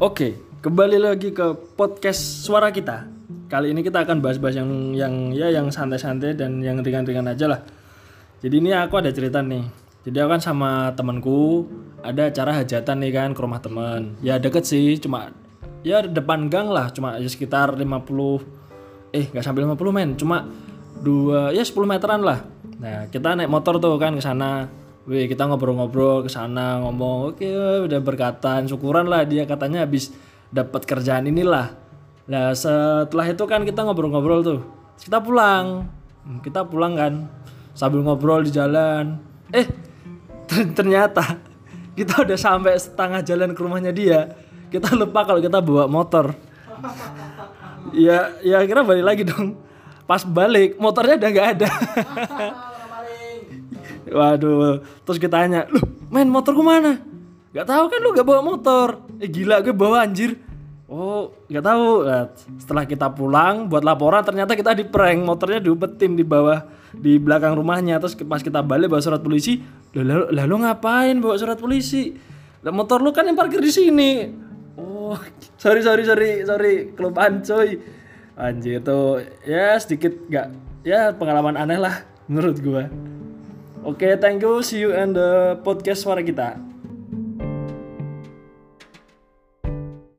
Oke, kembali lagi ke podcast suara kita. Kali ini kita akan bahas-bahas yang yang ya yang santai-santai dan yang ringan-ringan aja lah. Jadi ini aku ada cerita nih. Jadi aku kan sama temanku ada acara hajatan nih kan ke rumah teman. Ya deket sih, cuma ya depan gang lah, cuma ya sekitar 50 eh nggak sampai 50 men, cuma dua ya 10 meteran lah. Nah, kita naik motor tuh kan ke sana. Wih, kita ngobrol-ngobrol ke sana, ngomong, oke, udah berkatan, syukuran lah dia katanya habis dapat kerjaan inilah. Nah, setelah itu kan kita ngobrol-ngobrol tuh. Kita pulang. Hmm, Kita pulang kan sambil ngobrol di jalan. Eh, ter- ternyata kita udah sampai setengah jalan ke rumahnya dia. Kita lupa kalau kita bawa motor. Ya, ya kira balik lagi dong. Pas balik motornya udah nggak ada. Waduh, terus kita tanya, lu main motor mana? Gak tahu kan lu gak bawa motor? Eh gila gue bawa anjir. Oh, gak tahu. Nah, setelah kita pulang buat laporan ternyata kita di prank motornya diumpetin di bawah di belakang rumahnya. Terus pas kita balik bawa surat polisi, lah lah- lah lu ngapain bawa surat polisi? Lah motor lu kan yang parkir di sini. Oh, sorry sorry sorry sorry kelupaan coy. Anjir tuh ya sedikit gak ya pengalaman aneh lah menurut gua. Oke, thank you. See you in the podcast suara kita.